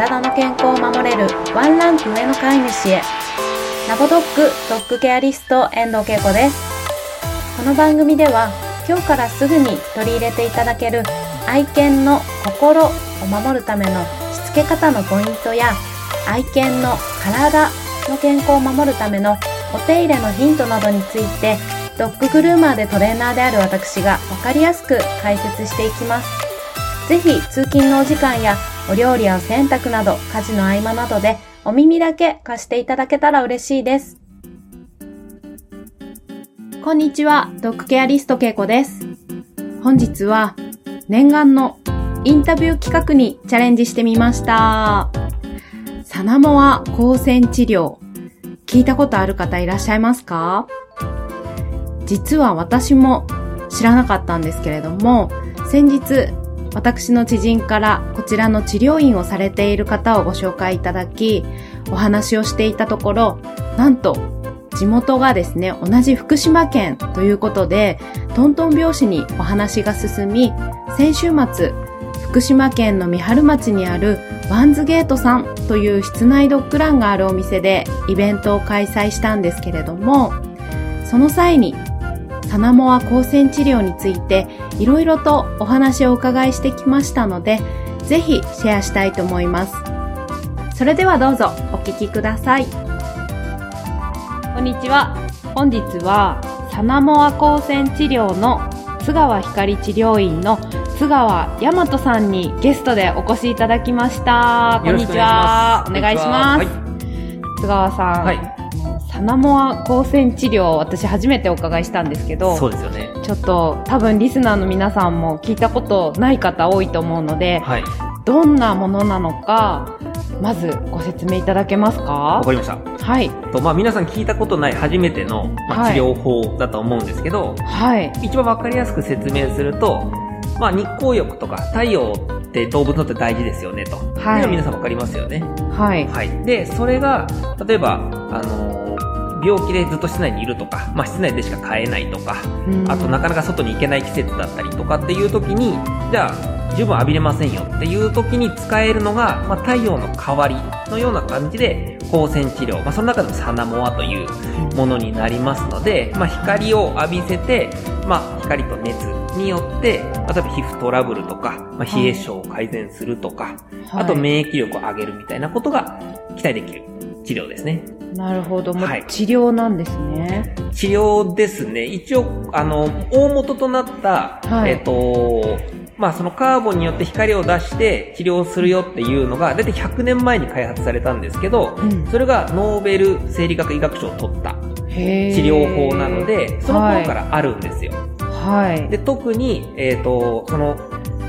体の健康を守れるワンランク上の飼い主へラボドッグドッグケアリスト遠藤恵子ですこの番組では今日からすぐに取り入れていただける愛犬の心を守るためのしつけ方のポイントや愛犬の体の健康を守るためのお手入れのヒントなどについてドッググルーマーでトレーナーである私がわかりやすく解説していきます。ぜひ通勤のお時間やお料理や洗濯など家事の合間などでお耳だけ貸していただけたら嬉しいです。こんにちは、ドッグケアリストけいこです。本日は念願のインタビュー企画にチャレンジしてみました。サナモア光線治療。聞いたことある方いらっしゃいますか？実は私も知らなかったんですけれども、先日私の知人からこちらの治療院をされている方をご紹介いただき、お話をしていたところ、なんと地元がですね、同じ福島県ということで、トントン拍子にお話が進み、先週末、福島県の三春町にあるワンズゲートさんという室内ドッグランがあるお店でイベントを開催したんですけれども、その際にサナモア光線治療についていろいろとお話をお伺いしてきましたので、ぜひシェアしたいと思います。それではどうぞお聞きください。こんにちは。本日はサナモア光線治療の津川光治療院の津川大和さんにゲストでお越しいただきました。こんにちは。お願いします。津川さん。はいサナモア光線治療私初めてお伺いしたんですけどそうですよねちょっと多分リスナーの皆さんも聞いたことない方多いと思うので、はい、どんなものなのかまずご説明いただけますか？わかりました。はい。と、まあ皆さん聞いたことない初めての、まあ、治療法だと思うんですけど、はい。一番わかりやすく説明すると、まあ日光浴とか太陽って動物にとって大事ですよねと。はい。皆さんわかりますよね。はい。はい。で、それが、例えば、あの病気でずっと室内にいるとか、まあ、室内でしか買えないとか、あとなかなか外に行けない季節だったりとかっていう時に、じゃあ、十分浴びれませんよっていう時に使えるのが、まあ、太陽の代わりのような感じで、光線治療、まあ、その中でもサナモアというものになりますので、まあ、光を浴びせて、まあ、光と熱によって、例えば皮膚トラブルとか、まあ、冷え症を改善するとか、はい、あと免疫力を上げるみたいなことが期待できる治療ですね。なるほど。もう治療なんですね。治療ですね。一応、あの、大元となった、はい、えっ、と、まあそのカーボンによって光を出して治療するよっていうのが、だいたい100年前に開発されたんですけど、うん、それがノーベル生理学医学賞を取った治療法なので、その頃からあるんですよ。はい。で、特に、えっ、ー、と、その、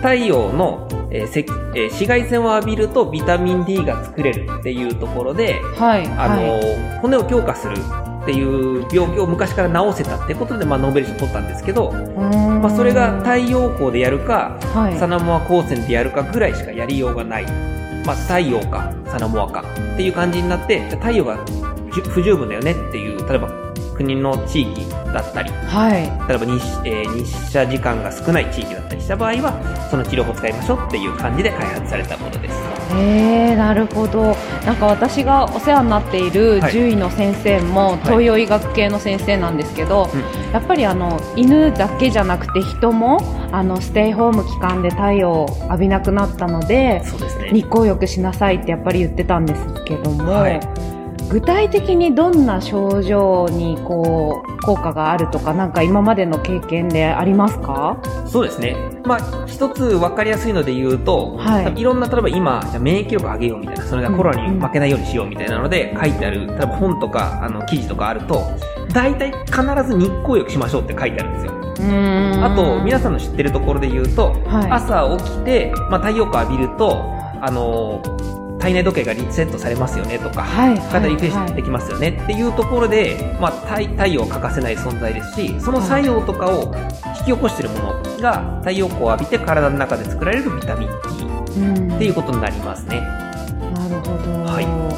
太陽の、えーえー、紫外線を浴びるとビタミン D が作れるっていうところで、はい、あの、はい、骨を強化するっていう病気を昔から治せたってことで、まあ、ノーベル賞取ったんですけど、まあ、それが太陽光でやるか、はい、サナモア光線でやるかぐらいしかやりようがない。まあ、太陽か、サナモアかっていう感じになって、太陽が不十分だよねっていう、例えば国の地域だったり、はい、例えば日,、えー、日射時間が少ない地域だったりした場合はその治療法を使いましょうっていう感じで開発されたものです。へえなるほど。なんか私がお世話になっている獣医の先生も、東洋医学系の先生なんですけど、はい、やっぱりあの犬だけじゃなくて人もあのステイホーム期間で太陽を浴びなくなったのでそうです、ね、日光浴しなさいってやっぱり言ってたんですけども、はい具体的にどんな症状にこう効果があるとか、なんか今までの経験でありますか？そうですね。まあ、一つ分かりやすいので言うと、はい、いろんな、例えば今、じゃ免疫力上げようみたいな、それがコロナに負けないようにしようみたいなので書いてある、例えば本とか、あの、記事とかあると、大体必ず日光浴しましょうって書いてあるんですよ。あと、皆さんの知ってるところで言うと、はい、朝起きて、まあ、太陽光浴びると、あの体内時計がリセットされますよねとか、はい、体リフレッシュできますよねっていうところで、まあ、太太陽欠かせない存在ですし、その作用とかを引き起こしているものが太陽光を浴びて体の中で作られるビタミン D っていうことになりますね。なるほど。はい。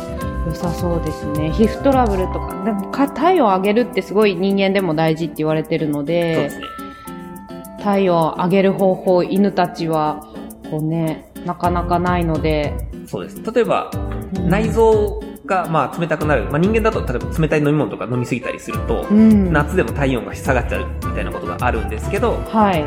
良さそうですね。皮膚トラブルとか、でも太陽を上げるってすごい人間でも大事って言われてるので、ですね。太陽を上げる方法、犬たちは、こうね、なかなかないので、そうです。例えば、内臓が、まあ、冷たくなる。まあ、人間だと、例えば冷たい飲み物とか飲みすぎたりすると、うん、夏でも体温が下がっちゃうみたいなことがあるんですけど、はい。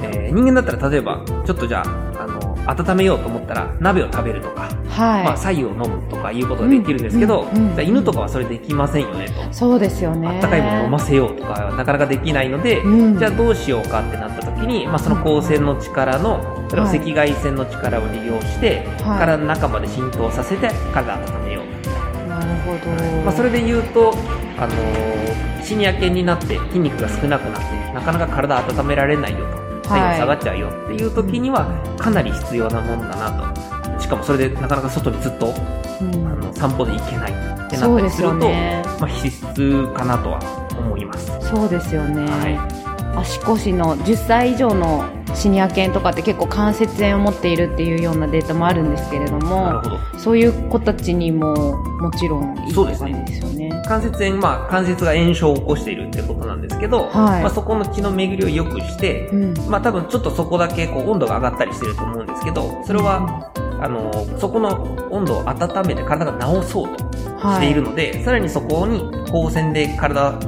えー、人間だったら例えば、ちょっとじゃあ、あの、温めようと思ったら、鍋を食べるとか、はい。まあ、左右を飲むとかいうことができるんですけど、うんうんうん、犬とかはそれできませんよねと。そうですよね。あったかいもの飲ませようとか、なかなかできないので、うん、じゃあどうしようかってなった時に、まあ、その光線の力の、例えば赤外線の力を利用して、はい、体の中まで浸透させて、体温めよう。なるほど。まあ、それで言うと、あのー、シニア犬になって筋肉が少なくなって、なかなか体温められないよと。体温下がっちゃうよっていう時にはかなり必要なものだなと。しかもそれでなかなか外にずっと、うん、あの散歩で行けないってなったりすると、ね、まあ、必須かなとは思います。そうですよね。はい足腰の10歳以上のシニア犬とかって結構関節炎を持っているっていうようなデータもあるんですけれどもそういう子たちにももちろんいいって感じですよね、ね、関節炎、まあ、関節が炎症を起こしているってことなんですけど、はい、まあ、そこの血の巡りを良くして、うん、まあ、多分ちょっとそこだけこう温度が上がったりしてると思うんですけどそれは、うん、あのそこの温度を温めて体が治そうとしているので、はい、さらにそこに光線で体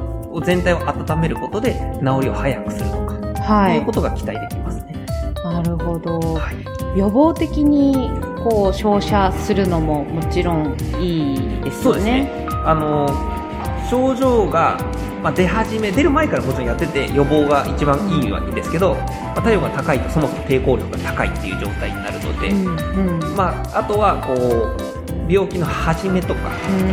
全体を温めることで治りを早くするとか、はい、いうことが期待できますね。なるほど。はい、予防的にこう照射するのももちろんいいですね。そうですね。あの症状が、まあ、出始め出る前からもちろんやってて予防が一番いいわけですけど、まあ、体温が高いとそもそも抵抗力が高いっていう状態になるので、うんうん、まあ、あとはこう病気の始めとか、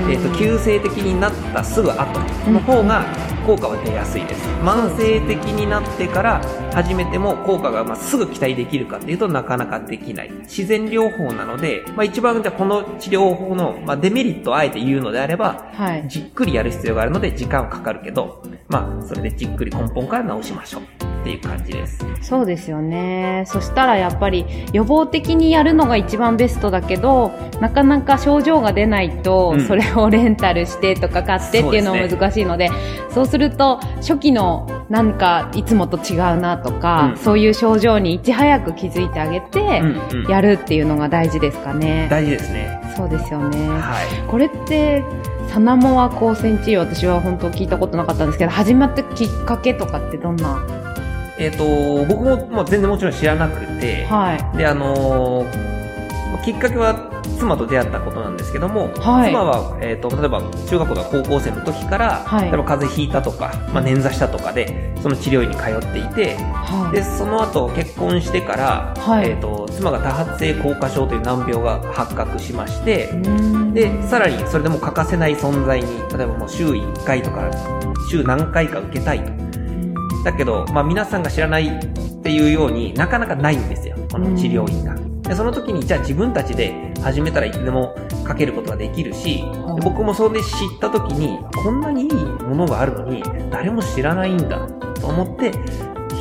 えーと、急性的になったすぐ後の方が効果は出やすいです。慢性的になってから始めても効果がまあすぐ期待できるかっていうとなかなかできない。自然療法なので、まあ、一番じゃこの治療法の、まあ、デメリットをあえて言うのであれば、はい、じっくりやる必要があるので時間はかかるけど、まあ、それでじっくり根本から治しましょうっていう感じです。そうですよね。そしたらやっぱり予防的にやるのが一番ベストだけど、なかなか症状が出ないと、それをレンタルしてとか買ってっていうのも難しいので、そうすると初期のなんかいつもと違うなとか、うん、そういう症状にいち早く気づいてあげて、やるっていうのが大事ですかね。大事ですね。そうですよね。はい。これって、サナモア光線治療、私は本当聞いたことなかったんですけど、始まったきっかけとかってどんなえっ、ー、と、僕ももう全然もちろん知らなくて、はい、で、あのー、きっかけは妻と出会ったことなんですけども、はい、妻は、えっ、ー、と、例えば中学校とか高校生の時から、はい、例えば風邪ひいたとか、まあ、捻挫したとかで、その治療院に通っていて、はい、で、その後結婚してから、えっ、と、妻が多発性硬化症という難病が発覚しまして、で、さらにそれでも欠かせない存在に、例えばもう週1回とか、週何回か受けたいと。だけど、まあ皆さんが知らないっていうようになかなかないんですよ。この治療院が。でその時にじゃあ自分たちで始めたらいつでもかけることができるし、僕もそれで知った時にこんなにいいものがあるのに誰も知らないんだと思って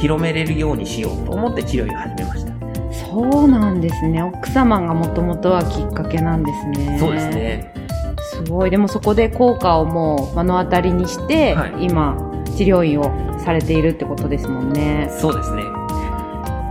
広めれるようにしようと思って治療院を始めました。そうなんですね。奥様がもともとはきっかけなんですね。そうですね。すごい。でもそこで効果をもう目の当たりにして、はい、今治療院をされているってことですもんね。そうですね。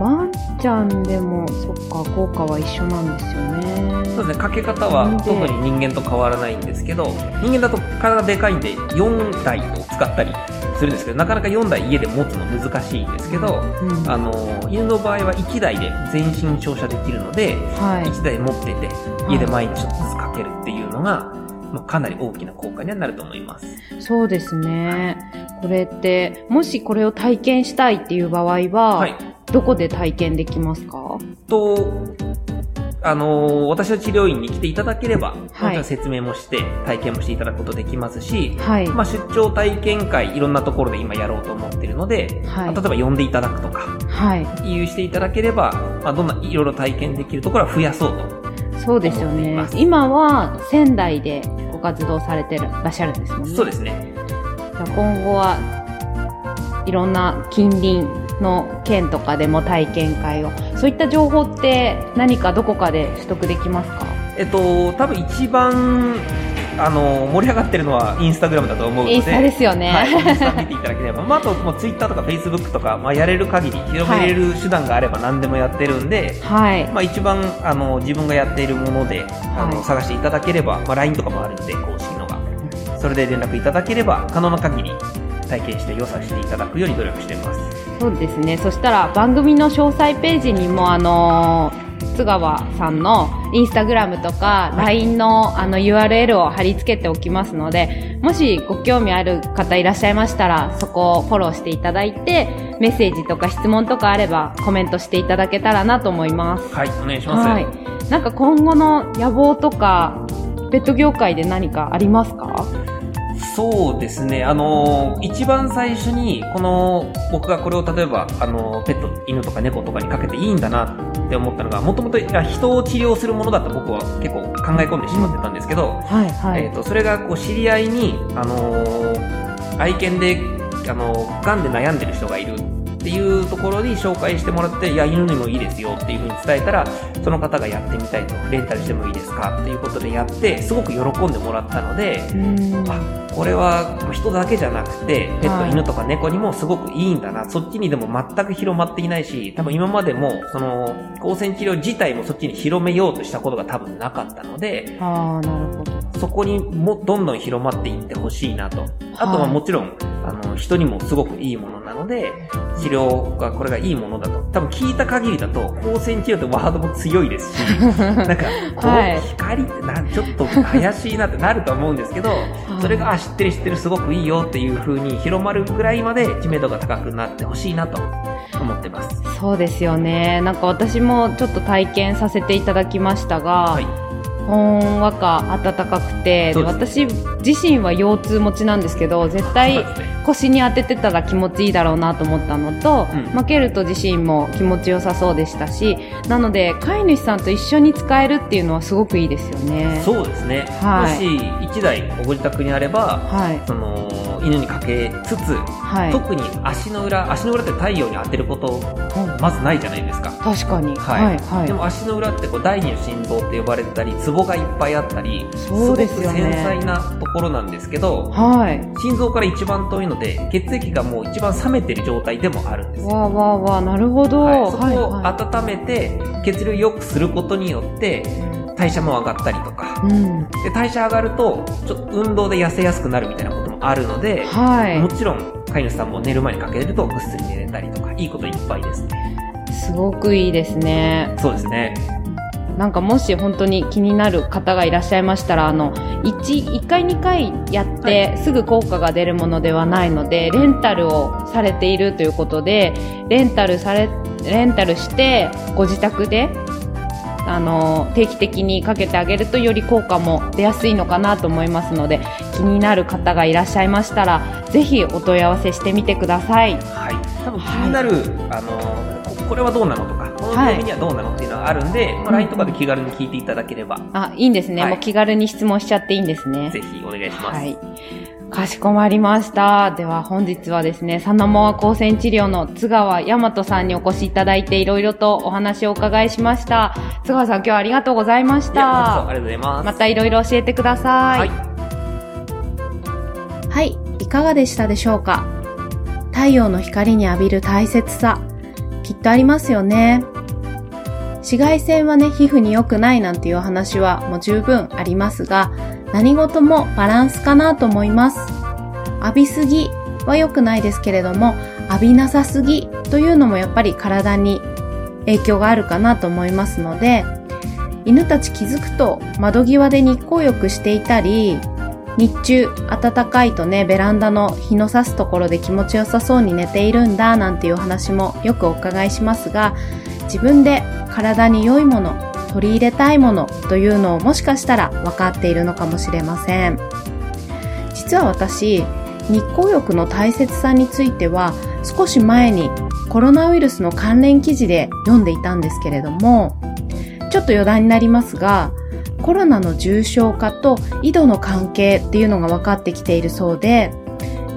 ワンちゃんでも、そっか、効果は一緒なんですよね。そうですね、かけ方は特に人間と変わらないんですけど、人間だと体でかいんで4台を使ったりするんですけど、なかなか4台家で持つの難しいんですけど、うん、あの、犬の場合は1台で全身照射できるので、はい、1台持ってて、家で毎日ちょっとずつかけるっていうのが、まあ、かなり大きな効果にはなると思います。そうですね。これって、もしこれを体験したいっていう場合は、はい、どこで体験できますか？と、あのー、私の治療院に来ていただければ、はい、説明もして、体験もしていただくことできますし、はい、まあ、出張体験会、いろんなところで今やろうと思っているので、はい、例えば呼んでいただくとか、はい、有していただければ、まあ、どんないろいろ体験できるところは増やそうと。そうですよね。今は仙台でご活動されてらっしゃるんですもんね。そうですね。じゃ今後はいろんな近隣の県とかでも体験会をそういった情報って何かどこかで取得できますか？えっと多分一番あの盛り上がってるのはインスタグラムだと思うので。インスタですよね、はい、インスタ見ていただければ、まあ、あともうツイッターとかフェイスブックとか、まあ、やれる限り広めれる手段があれば何でもやってるんで、はい。まあ、一番あの自分がやっているものであの、はい、探していただければ、まあ、LINE とかもあるんで公式それで連絡いただければ可能な限り体験して良させていただくように努力していますそうですねそしたら番組の詳細ページにもあのー津川さんのインスタグラムとか LINE のあの URL を貼り付けておきますので、もしご興味ある方いらっしゃいましたら、そこをフォローしていただいて、メッセージとか質問とかあればコメントしていただけたらなと思います。はい、お願いします。はい。なんか今後の野望とか、ペット業界で何かありますか？そうですね。あのー、一番最初に、この、僕がこれを例えば、あのー、ペット、犬とか猫とかにかけていいんだなって思ったのが、もともと人を治療するものだと僕は結構考え込んでしまってたんですけど、はいはい、えっ、ー、と、それがこう知り合いに、あの愛犬で、あの癌で悩んでる人がいるっていうところに紹介してもらって、いや、犬にもいいですよっていうふうに伝えたら、その方がやってみたいと、レンタルしてもいいですかっていうことでやって、すごく喜んでもらったので、あ、これは人だけじゃなくて、ペット、犬とか猫にもすごくいいんだな、そっちにでも全く広まっていないし、多分今までも、その、光線治療自体もそっちに広めようとしたことが多分なかったので、あなるほど。そこにもどんどん広まっていってほしいなと。あとはもちろん、あの、人にもすごくいいものなので、治療が、これがいいものだと。多分聞いた限りだと、光線治療ってワードも強いですし、なんか、この光ってな、ちょっと怪しいなってなると思うんですけど、それが、あ、知ってる知ってるすごくいいよっていう風に広まるぐらいまで知名度が高くなってほしいなと思ってます。そうですよね。なんか私もちょっと体験させていただきましたが、はいほんわか暖かくてで私自身は腰痛持ちなんですけど絶対腰に当ててたら気持ちいいだろうなと思ったのと、うん、負けると自身も気持ちよさそうでしたしなので飼い主さんと一緒に使えるっていうのはすごくいいですよね。そうですね、はい、もし1台ご自宅にあれば、はい、その犬にかけつつ、はい、特に足の裏足の裏って太陽に当てることまずないじゃないですか。確かに、はい、はいはい、でも足の裏ってこう第二の心臓って呼ばれてたりツボがいっぱいあったりそうですよ、ね、繊細なところなんですけど、はい、心臓から一番遠いので血液がもう一番冷めてる状態でもあるんですわわあわあなるほど、はい、そこを温めて血流を良くすることによって、代謝も上がったりとか、うん、で代謝上がるとちょっと運動で痩せやすくなるみたいなこともあるので、はい、もちろん飼い主さんも寝る前にかけるとぐっすり寝れたりとかいいこといっぱいですね。すごくいいですね。そうですねなんかもし本当に気になる方がいらっしゃいましたら、あの、1、1回2回やってすぐ効果が出るものではないので、レンタルをされているということで、レンタルされ、レンタルしてご自宅であの定期的にかけてあげるとより効果も出やすいのかなと思いますので気になる方がいらっしゃいましたらぜひお問い合わせしてみてください。はい、多分気になる、はい、あのこれはどうなのとかこのはどうなのっていうのがあるんで、はい、まあ、LINE とかで気軽に聞いていただければ、あいいんですね、はい、もう気軽に質問しちゃっていいんですねぜひお願いします、はいかしこまりました。では本日はですね、サナモア光線治療の津川大和さんにお越しいただいていろいろとお話をお伺いしました。津川さん今日はありがとうございました。ありがとうございます。またいろいろ教えてください。はい。はい、いかがでしたでしょうか？太陽の光に浴びる大切さ、きっとありますよね。紫外線はね、皮膚に良くないなんていう話はもう十分ありますが、何事もバランスかなと思います。浴びすぎは良くないですけれども、浴びなさすぎというのもやっぱり体に影響があるかなと思いますので、犬たち気づくと窓際で日光浴していたり、日中暖かいとね、ベランダの日の差すところで気持ちよさそうに寝ているんだなんていう話もよくお伺いしますが、自分で体に良いもの、取り入れたいものというのをもしかしたら分かっているのかもしれません。実は私、日光浴の大切さについては少し前にコロナウイルスの関連記事で読んでいたんですけれども、ちょっと余談になりますが、コロナの重症化と緯度の関係っていうのが分かってきているそうで、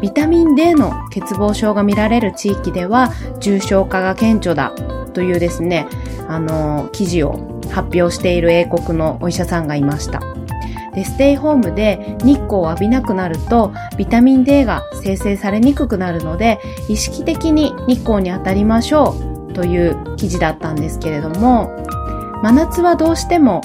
ビタミン D の欠乏症が見られる地域では重症化が顕著だというですね、あの、記事を発表している英国のお医者さんがいました。でステイホームで日光を浴びなくなるとビタミン D が生成されにくくなるので意識的に日光に当たりましょうという記事だったんですけれども真夏はどうしても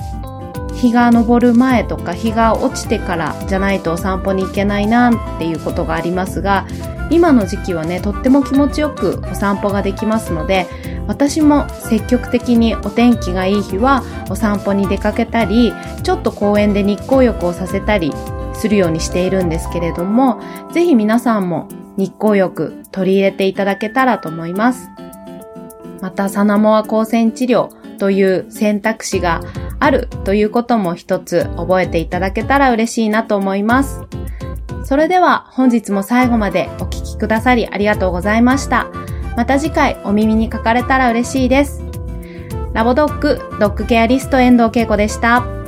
日が昇る前とか日が落ちてからじゃないとお散歩に行けないなっていうことがありますが今の時期はねとっても気持ちよくお散歩ができますので私も積極的にお天気がいい日はお散歩に出かけたりちょっと公園で日光浴をさせたりするようにしているんですけれどもぜひ皆さんも日光浴取り入れていただけたらと思いますまたサナモア光線治療という選択肢があるということも一つ覚えていただけたら嬉しいなと思います。それでは本日も最後までお聴きくださりありがとうございました。また次回お耳にかかれたら嬉しいです。ラボドッグドッグケアリスト遠藤恵子でした。